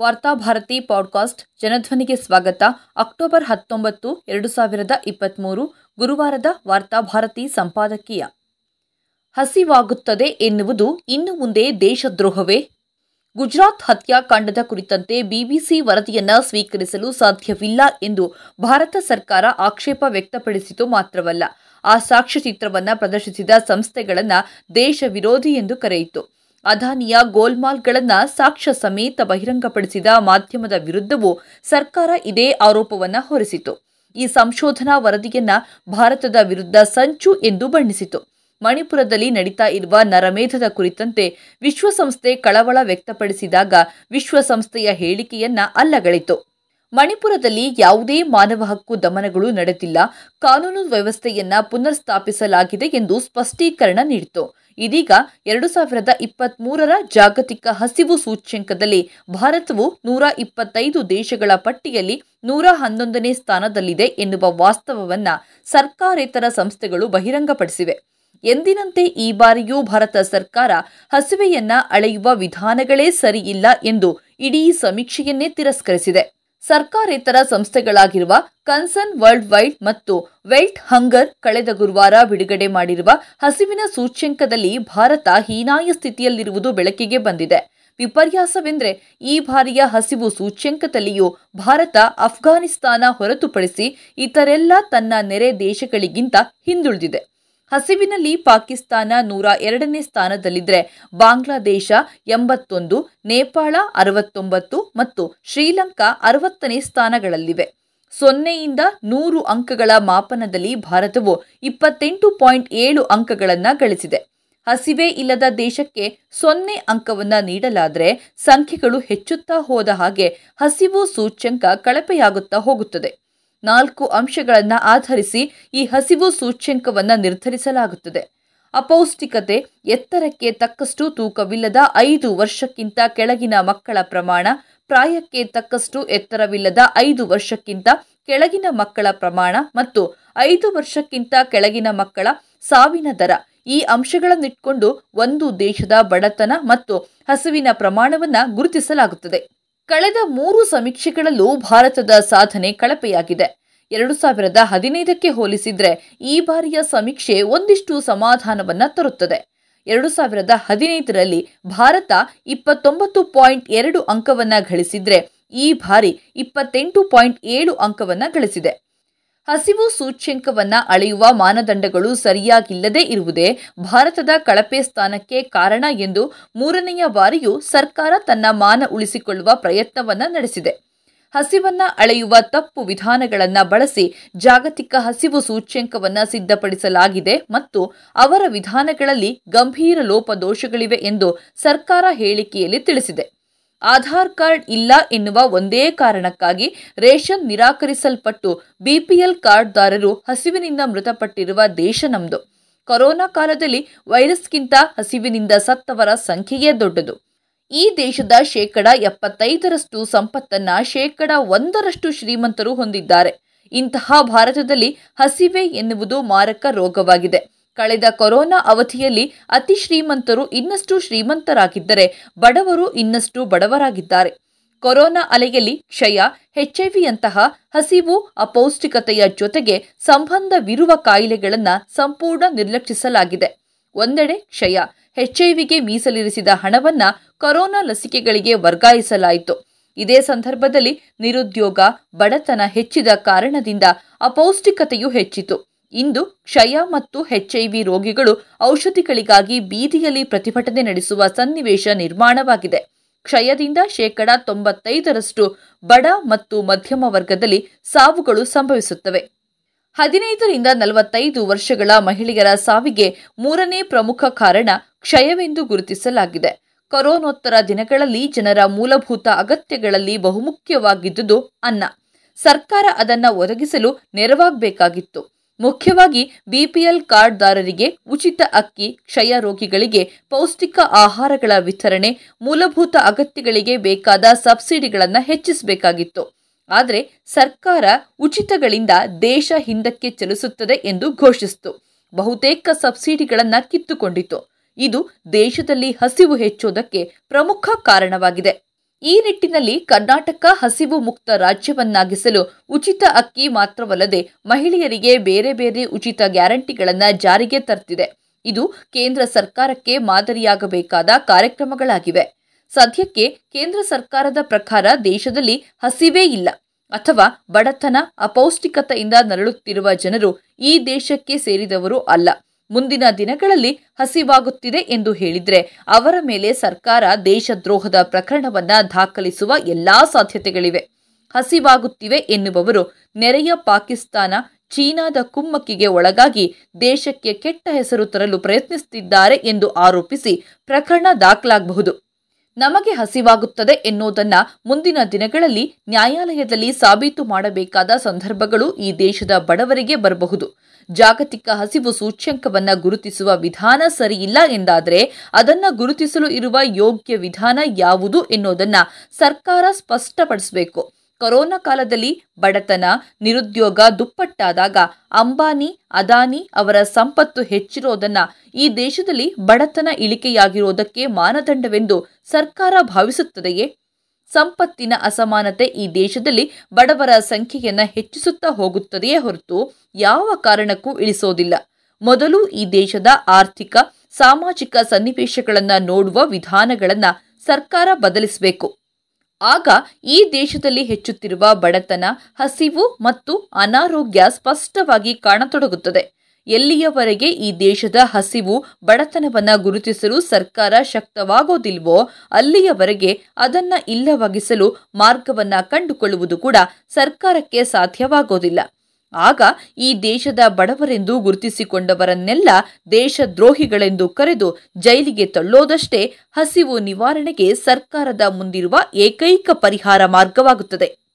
Varthabharati podcast ಜನಧ್ವನಿಗೆ ಸ್ವಾಗತ. October ಹತ್ತೊಂಬತ್ತು, ಎರಡು ಸಾವಿರದ ಇಪ್ಪತ್ತ್ಮೂರು ಗುರುವಾರದ ವಾರ್ತಾಭಾರತಿ ಸಂಪಾದಕೀಯ. ಹಸಿವಾಗುತ್ತದೆ ಎನ್ನುವುದು ಇನ್ನು ಮುಂದೆ ದೇಶದ್ರೋಹವೇ? ಗುಜರಾತ್ ಹತ್ಯಾಕಾಂಡದ ಕುರಿತಂತೆ ಬಿಬಿಸಿ ವರದಿಯನ್ನ ಸ್ವೀಕರಿಸಲು ಸಾಧ್ಯವಿಲ್ಲ ಎಂದು ಭಾರತ ಸರ್ಕಾರ ಆಕ್ಷೇಪ ವ್ಯಕ್ತಪಡಿಸಿತು ಮಾತ್ರವಲ್ಲ. ಆ ಸಾಕ್ಷ್ಯಚಿತ್ರವನ್ನು ಪ್ರದರ್ಶಿಸಿದ ಸಂಸ್ಥೆಗಳನ್ನು ದೇಶ ವಿರೋಧಿ ಎಂದು ಕರೆಯಿತು. ಅದಾನಿಯ ಗೋಲ್ಮಾಲ್ಗಳನ್ನು ಸಾಕ್ಷ್ಯ ಸಮೇತ ಬಹಿರಂಗಪಡಿಸಿದ ಮಾಧ್ಯಮದ ವಿರುದ್ಧವೂ ಸರ್ಕಾರ ಇದೇ ಆರೋಪವನ್ನ ಹೊರಿಸಿತು ಈ ಸಂಶೋಧನಾ ವರದಿಯನ್ನ ಭಾರತದ ವಿರುದ್ಧ ಸಂಚು ಎಂದು ಬಣ್ಣಿಸಿತು. ಮಣಿಪುರದಲ್ಲಿ ನಡೀತಾ ಇರುವ ನರಮೇಧದ ಕುರಿತಂತೆ ವಿಶ್ವಸಂಸ್ಥೆ ಕಳವಳ ವ್ಯಕ್ತಪಡಿಸಿದಾಗ ವಿಶ್ವಸಂಸ್ಥೆಯ ಹೇಳಿಕೆಯನ್ನ ಅಲ್ಲಗಳಿತು. ಮಣಿಪುರದಲ್ಲಿ ಯಾವುದೇ ಮಾನವ ಹಕ್ಕು ದಮನಗಳು ನಡೆದಿಲ್ಲ. ಕಾನೂನು ವ್ಯವಸ್ಥೆಯನ್ನ ಪುನರ್ ಸ್ಥಾಪಿಸಲಾಗಿದೆ ಎಂದು ಸ್ಪಷ್ಟೀಕರಣ ನೀಡಿತು ಇದೀಗ ಎರಡು ಸಾವಿರದ ಇಪ್ಪತ್ತ್ ಮೂರರ ಜಾಗತಿಕ ಹಸಿವು ಸೂಚ್ಯಂಕದಲ್ಲಿ ಭಾರತವು ನೂರ ಇಪ್ಪತ್ತೈದು ದೇಶಗಳ ಪಟ್ಟಿಯಲ್ಲಿ ನೂರ ಹನ್ನೊಂದನೇ ಸ್ಥಾನದಲ್ಲಿದೆ ಎನ್ನುವ ವಾಸ್ತವವನ್ನ ಸರ್ಕಾರೇತರ ಸಂಸ್ಥೆಗಳು ಬಹಿರಂಗಪಡಿಸಿವೆ. ಎಂದಿನಂತೆ ಈ ಬಾರಿಯೂ ಭಾರತ ಸರ್ಕಾರ ಹಸಿವೆಯನ್ನ ಅಳೆಯುವ ವಿಧಾನಗಳೇ ಸರಿಯಿಲ್ಲ ಎಂದು ಇಡೀ ಸಮೀಕ್ಷೆಯನ್ನೇ ತಿರಸ್ಕರಿಸಿದೆ. ಸರ್ಕಾರೇತರ ಸಂಸ್ಥೆಗಳಾಗಿರುವ ಕನ್ಸರ್ನ್ ವರ್ಲ್ಡ್ ವೈಡ್ ಮತ್ತು ವೆಲ್ಟ್ ಹಂಗರ್ ಕಳೆದ ಗುರುವಾರ ಬಿಡುಗಡೆ ಮಾಡಿರುವ ಹಸಿವಿನ ಸೂಚ್ಯಂಕದಲ್ಲಿ ಭಾರತ ಹೀನಾಯ ಸ್ಥಿತಿಯಲ್ಲಿರುವುದು ಬೆಳಕಿಗೆ ಬಂದಿದೆ. ವಿಪರ್ಯಾಸವೆಂದರೆ ಈ ಬಾರಿಯ ಹಸಿವು ಸೂಚ್ಯಂಕದಲ್ಲಿಯೂ ಭಾರತ ಅಫ್ಘಾನಿಸ್ತಾನ ಹೊರತುಪಡಿಸಿ ಇತರೆಲ್ಲ ತನ್ನ ನೆರೆ ದೇಶಗಳಿಗಿಂತ ಹಿಂದುಳಿದಿದೆ. ಹಸಿವಿನಲ್ಲಿ ಪಾಕಿಸ್ತಾನ ನೂರ ಎರಡನೇ ಸ್ಥಾನದಲ್ಲಿದ್ದರೆ ಬಾಂಗ್ಲಾದೇಶ ಎಂಬತ್ತೊಂದು, ನೇಪಾಳ ಅರವತ್ತೊಂಬತ್ತು ಮತ್ತು ಶ್ರೀಲಂಕಾ ಅರವತ್ತನೇ ಸ್ಥಾನಗಳಲ್ಲಿವೆ. ಸೊನ್ನೆಯಿಂದ ನೂರು ಅಂಕಗಳ ಮಾಪನದಲ್ಲಿ ಭಾರತವು ಇಪ್ಪತ್ತೆಂಟು ಪಾಯಿಂಟ್ ಏಳು ಅಂಕಗಳನ್ನು ಗಳಿಸಿದೆ. ಹಸಿವೆ ಇಲ್ಲದ ದೇಶಕ್ಕೆ ಸೊನ್ನೆ ಅಂಕವನ್ನು ನೀಡಲಾದರೆ ಸಂಖ್ಯೆಗಳು ಹೆಚ್ಚುತ್ತಾ ಹೋದ ಹಾಗೆ ಹಸಿವು ಸೂಚ್ಯಂಕ ಕಳಪೆಯಾಗುತ್ತಾ ಹೋಗುತ್ತದೆ. ನಾಲ್ಕು ಅಂಶಗಳನ್ನು ಆಧರಿಸಿ ಈ ಹಸಿವು ಸೂಚ್ಯಂಕವನ್ನು ನಿರ್ಧರಿಸಲಾಗುತ್ತದೆ. ಅಪೌಷ್ಟಿಕತೆ ಎತ್ತರಕ್ಕೆ ತಕ್ಕಷ್ಟು ತೂಕವಿಲ್ಲದ ಐದು ವರ್ಷಕ್ಕಿಂತ ಕೆಳಗಿನ ಮಕ್ಕಳ ಪ್ರಮಾಣ, ಪ್ರಾಯಕ್ಕೆ ತಕ್ಕಷ್ಟು ಎತ್ತರವಿಲ್ಲದ ಐದು ವರ್ಷಕ್ಕಿಂತ ಕೆಳಗಿನ ಮಕ್ಕಳ ಪ್ರಮಾಣ ಮತ್ತು ಐದು ವರ್ಷಕ್ಕಿಂತ ಕೆಳಗಿನ ಮಕ್ಕಳ ಸಾವಿನ ದರ ಈ ಅಂಶಗಳನ್ನಿಟ್ಕೊಂಡು ಒಂದು ದೇಶದ ಬಡತನ ಮತ್ತು ಹಸಿವಿನ ಪ್ರಮಾಣವನ್ನು ಗುರುತಿಸಲಾಗುತ್ತದೆ. ಕಳೆದ ಮೂರು ಸಮೀಕ್ಷೆಗಳಲ್ಲೂ ಭಾರತದ ಸಾಧನೆ ಕಳಪೆಯಾಗಿದೆ. ಎರಡು ಸಾವಿರದ ಹದಿನೈದಕ್ಕೆ ಹೋಲಿಸಿದ್ರೆ ಈ ಬಾರಿಯ ಸಮೀಕ್ಷೆ ಒಂದಿಷ್ಟು ಸಮಾಧಾನವನ್ನ ತರುತ್ತದೆ. ಎರಡು ಸಾವಿರದ ಹದಿನೈದರಲ್ಲಿ ಭಾರತ ಇಪ್ಪತ್ತೊಂಬತ್ತು ಪಾಯಿಂಟ್ ಎರಡು ಅಂಕವನ್ನ ಗಳಿಸಿದ್ರೆ ಈ ಬಾರಿ ಇಪ್ಪತ್ತೆಂಟು ಪಾಯಿಂಟ್ ಏಳು ಅಂಕವನ್ನ ಗಳಿಸಿದೆ. ಹಸಿವು ಸೂಚ್ಯಂಕವನ್ನ ಅಳೆಯುವ ಮಾನದಂಡಗಳು ಸರಿಯಾಗಿಲ್ಲದೇ ಇರುವುದೇ ಭಾರತದ ಕಳಪೆ ಸ್ಥಾನಕ್ಕೆ ಕಾರಣ ಎಂದು ಮೂರನೆಯ ಬಾರಿಯೂ ಸರ್ಕಾರ ತನ್ನ ಮಾನ ಉಳಿಸಿಕೊಳ್ಳುವ ಪ್ರಯತ್ನವನ್ನ ನಡೆಸಿದೆ. ಹಸಿವನ್ನ ಅಳೆಯುವ ತಪ್ಪು ವಿಧಾನಗಳನ್ನು ಬಳಸಿ ಜಾಗತಿಕ ಹಸಿವು ಸೂಚ್ಯಂಕವನ್ನು ಸಿದ್ಧಪಡಿಸಲಾಗಿದೆ ಮತ್ತು ಅವರ ವಿಧಾನಗಳಲ್ಲಿ ಗಂಭೀರ ಲೋಪದೋಷಗಳಿವೆ ಎಂದು ಸರ್ಕಾರ ಹೇಳಿಕೆಯಲ್ಲಿ ತಿಳಿಸಿದೆ. ಆಧಾರ್ ಕಾರ್ಡ್ ಇಲ್ಲ ಎನ್ನುವ ಒಂದೇ ಕಾರಣಕ್ಕಾಗಿ ರೇಷನ್ ನಿರಾಕರಿಸಲ್ಪಟ್ಟು ಬಿಪಿಎಲ್ ಕಾರ್ಡ್ದಾರರು ಹಸಿವಿನಿಂದ ಮೃತಪಟ್ಟಿರುವ ದೇಶ ನಮ್ದು. ಕೊರೋನಾ ಕಾಲದಲ್ಲಿ ವೈರಸ್ಗಿಂತ ಹಸಿವಿನಿಂದ ಸತ್ತವರ ಸಂಖ್ಯೆಯೇ ದೊಡ್ಡದು. ಈ ದೇಶದ ಶೇಕಡ ಎಪ್ಪತ್ತೈದರಷ್ಟು ಸಂಪತ್ತನ್ನ ಶೇಕಡ ಒಂದರಷ್ಟು ಶ್ರೀಮಂತರು ಹೊಂದಿದ್ದಾರೆ. ಇಂತಹ ಭಾರತದಲ್ಲಿ ಹಸಿವೆ ಎನ್ನುವುದು ಮಾರಕ ರೋಗವಾಗಿದೆ. ಕಳೆದ ಕೊರೋನಾ ಅವಧಿಯಲ್ಲಿ ಅತಿ ಶ್ರೀಮಂತರು ಇನ್ನಷ್ಟು ಶ್ರೀಮಂತರಾಗಿದ್ದರೆ ಬಡವರು ಇನ್ನಷ್ಟು ಬಡವರಾಗಿದ್ದಾರೆ. ಕೊರೋನಾ ಅಲೆಯಲ್ಲಿ ಕ್ಷಯ ಎಚ್ಐವಿಯಂತಹ ಹಸಿವು, ಅಪೌಷ್ಟಿಕತೆಯ ಜೊತೆಗೆ ಸಂಬಂಧವಿರುವ ಕಾಯಿಲೆಗಳನ್ನು ಸಂಪೂರ್ಣ ನಿರ್ಲಕ್ಷಿಸಲಾಗಿದೆ. ಒಂದೆಡೆ ಕ್ಷಯ ಎಚ್ಐವಿಗೆ ಮೀಸಲಿರಿಸಿದ ಹಣವನ್ನ ಕೊರೋನಾ ಲಸಿಕೆಗಳಿಗೆ ವರ್ಗಾಯಿಸಲಾಯಿತು. ಇದೇ ಸಂದರ್ಭದಲ್ಲಿ ನಿರುದ್ಯೋಗ, ಬಡತನ ಹೆಚ್ಚಿದ ಕಾರಣದಿಂದ ಅಪೌಷ್ಟಿಕತೆಯು ಹೆಚ್ಚಿತು. ಇಂದು ಕ್ಷಯ ಮತ್ತು ಎಚ್ಐವಿ ರೋಗಿಗಳು ಔಷಧಿಗಳಿಗಾಗಿ ಬೀದಿಯಲ್ಲಿ ಪ್ರತಿಭಟನೆ ನಡೆಸುವ ಸನ್ನಿವೇಶ ನಿರ್ಮಾಣವಾಗಿದೆ. ಕ್ಷಯದಿಂದ ಶೇಕಡ ತೊಂಬತ್ತೈದರಷ್ಟು ಬಡ ಮತ್ತು ಮಧ್ಯಮ ವರ್ಗದಲ್ಲಿ ಸಾವುಗಳು ಸಂಭವಿಸುತ್ತವೆ. ಹದಿನೈದರಿಂದ ನಲವತ್ತೈದು ವರ್ಷಗಳ ಮಹಿಳೆಯರ ಸಾವಿಗೆ ಮೂರನೇ ಪ್ರಮುಖ ಕಾರಣ ಕ್ಷಯವೆಂದು ಗುರುತಿಸಲಾಗಿದೆ. ಕೊರೋನೋತ್ತರ ದಿನಗಳಲ್ಲಿ ಜನರ ಮೂಲಭೂತ ಅಗತ್ಯಗಳಲ್ಲಿ ಬಹುಮುಖ್ಯವಾಗಿದ್ದುದು ಅನ್ನ. ಸರ್ಕಾರ ಅದನ್ನು ಒದಗಿಸಲು ನೆರವಾಗಬೇಕಾಗಿತ್ತು. ಮುಖ್ಯವಾಗಿ ಬಿಪಿಎಲ್ ಕಾರ್ಡ್ದಾರರಿಗೆ ಉಚಿತ ಅಕ್ಕಿ, ಕ್ಷಯ ರೋಗಿಗಳಿಗೆ ಪೌಷ್ಟಿಕ ಆಹಾರಗಳ ವಿತರಣೆ, ಮೂಲಭೂತ ಅಗತ್ಯಗಳಿಗೆ ಬೇಕಾದ ಸಬ್ಸಿಡಿಗಳನ್ನು ಹೆಚ್ಚಿಸಬೇಕಾಗಿತ್ತು. ಆದರೆ ಸರ್ಕಾರ ಉಚಿತಗಳಿಂದ ದೇಶ ಹಿಂದಕ್ಕೆ ಚಲಿಸುತ್ತದೆ ಎಂದು ಘೋಷಿಸಿತು. ಬಹುತೇಕ ಸಬ್ಸಿಡಿಗಳನ್ನು ಕಿತ್ತುಕೊಂಡಿತು ಇದು ದೇಶದಲ್ಲಿ ಹಸಿವು ಹೆಚ್ಚೋದಕ್ಕೆ ಪ್ರಮುಖ ಕಾರಣವಾಗಿದೆ. ಈ ನಿಟ್ಟಿನಲ್ಲಿ ಕರ್ನಾಟಕ ಹಸಿವು ಮುಕ್ತ ರಾಜ್ಯವನ್ನಾಗಿಸಲು ಉಚಿತ ಅಕ್ಕಿ ಮಾತ್ರವಲ್ಲದೆ ಮಹಿಳೆಯರಿಗೆ ಬೇರೆ ಬೇರೆ ಉಚಿತ ಗ್ಯಾರಂಟಿಗಳನ್ನು ಜಾರಿಗೆ ತರ್ತಿದೆ. ಇದು ಕೇಂದ್ರ ಸರ್ಕಾರಕ್ಕೆ ಮಾದರಿಯಾಗಬೇಕಾದ ಕಾರ್ಯಕ್ರಮಗಳಾಗಿವೆ. ಸದ್ಯಕ್ಕೆ ಕೇಂದ್ರ ಸರ್ಕಾರದ ಪ್ರಕಾರ ದೇಶದಲ್ಲಿ ಹಸಿವೇ ಇಲ್ಲ. ಅಥವಾ ಬಡತನ ಅಪೌಷ್ಟಿಕತೆಯಿಂದ ನರಳುತ್ತಿರುವ ಜನರು ಈ ದೇಶಕ್ಕೆ ಸೇರಿದವರು ಅಲ್ಲ. ಮುಂದಿನ ದಿನಗಳಲ್ಲಿ ಹಸಿವಾಗುತ್ತಿದೆ ಎಂದು ಹೇಳಿದ್ರೆ ಅವರ ಮೇಲೆ ಸರ್ಕಾರ ದೇಶದ್ರೋಹದ ಪ್ರಕರಣವನ್ನ ದಾಖಲಿಸುವ ಎಲ್ಲಾ ಸಾಧ್ಯತೆಗಳಿವೆ. ಹಸಿವಾಗುತ್ತಿವೆ ಎನ್ನುವವರು ನೆರೆಯ ಪಾಕಿಸ್ತಾನ, ಚೀನಾದ ಕುಮ್ಮಕ್ಕಿಗೆ ಒಳಗಾಗಿ ದೇಶಕ್ಕೆ ಕೆಟ್ಟ ಹೆಸರು ತರಲು ಪ್ರಯತ್ನಿಸುತ್ತಿದ್ದಾರೆ ಎಂದು ಆರೋಪಿಸಿ ಪ್ರಕರಣ ದಾಖಲಾಗಬಹುದು. ನಮಗೆ ಹಸಿವಾಗುತ್ತದೆ ಎನ್ನುವುದನ್ನ ಮುಂದಿನ ದಿನಗಳಲ್ಲಿ ನ್ಯಾಯಾಲಯದಲ್ಲಿ ಸಾಬೀತು ಮಾಡಬೇಕಾದ ಸಂದರ್ಭಗಳು ಈ ದೇಶದ ಬಡವರಿಗೆ ಬರಬಹುದು. ಜಾಗತಿಕ ಹಸಿವು ಸೂಚ್ಯಂಕವನ್ನ ಗುರುತಿಸುವ ವಿಧಾನ ಸರಿಯಿಲ್ಲ ಎಂದಾದರೆ ಅದನ್ನ ಗುರುತಿಸಲು ಇರುವ ಯೋಗ್ಯ ವಿಧಾನ ಯಾವುದು ಎನ್ನುವುದನ್ನ ಸರ್ಕಾರ ಸ್ಪಷ್ಟಪಡಿಸಬೇಕು. ಕೊರೋನಾ ಕಾಲದಲ್ಲಿ ಬಡತನ, ನಿರುದ್ಯೋಗ ದುಪ್ಪಟ್ಟಾದಾಗ ಅಂಬಾನಿ, ಅದಾನಿ ಅವರ ಸಂಪತ್ತು ಹೆಚ್ಚಿರೋದನ್ನ ಈ ದೇಶದಲ್ಲಿ ಬಡತನ ಇಳಿಕೆಯಾಗಿರೋದಕ್ಕೆ ಮಾನದಂಡವೆಂದು ಸರ್ಕಾರ ಭಾವಿಸುತ್ತದೆಯೇ? ಸಂಪತ್ತಿನ ಅಸಮಾನತೆ ಈ ದೇಶದಲ್ಲಿ ಬಡವರ ಸಂಖ್ಯೆಯನ್ನ ಹೆಚ್ಚಿಸುತ್ತಾ ಹೋಗುತ್ತದೆಯೇ ಹೊರತು ಯಾವ ಕಾರಣಕ್ಕೂ ಇಳಿಸೋದಿಲ್ಲ. ಮೊದಲು ಈ ದೇಶದ ಆರ್ಥಿಕ, ಸಾಮಾಜಿಕ ಸನ್ನಿವೇಶಗಳನ್ನ ನೋಡುವ ವಿಧಾನಗಳನ್ನ ಸರ್ಕಾರ ಬದಲಿಸಬೇಕು. ಆಗ ಈ ದೇಶದಲ್ಲಿ ಹೆಚ್ಚುತ್ತಿರುವ ಬಡತನ, ಹಸಿವು ಮತ್ತು ಅನಾರೋಗ್ಯ ಸ್ಪಷ್ಟವಾಗಿ ಕಾಣತೊಡಗುತ್ತದೆ. ಎಲ್ಲಿಯವರೆಗೆ ಈ ದೇಶದ ಹಸಿವು ಬಡತನವನ್ನು ಗುರುತಿಸಲು ಸರ್ಕಾರ ಶಕ್ತವಾಗೋದಿಲ್ವೋ, ಅಲ್ಲಿಯವರೆಗೆ ಅದನ್ನು ಇಲ್ಲವಾಗಿಸಲು ಮಾರ್ಗವನ್ನು ಕಂಡುಕೊಳ್ಳುವುದು ಕೂಡ ಸರ್ಕಾರಕ್ಕೆ ಸಾಧ್ಯವಾಗೋದಿಲ್ಲ. ಆಗ ಈ ದೇಶದ ಬಡವರೆಂದು ಗುರುತಿಸಿಕೊಂಡವರನ್ನೆಲ್ಲ ದೇಶದ್ರೋಹಿಗಳೆಂದು ಕರೆದು ಜೈಲಿಗೆ ತಳ್ಳೋದಷ್ಟೇ ಹಸಿವು ನಿವಾರಣೆಗೆ ಸರ್ಕಾರದ ಮುಂದಿರುವ ಏಕೈಕ ಪರಿಹಾರ ಮಾರ್ಗವಾಗುತ್ತದೆ.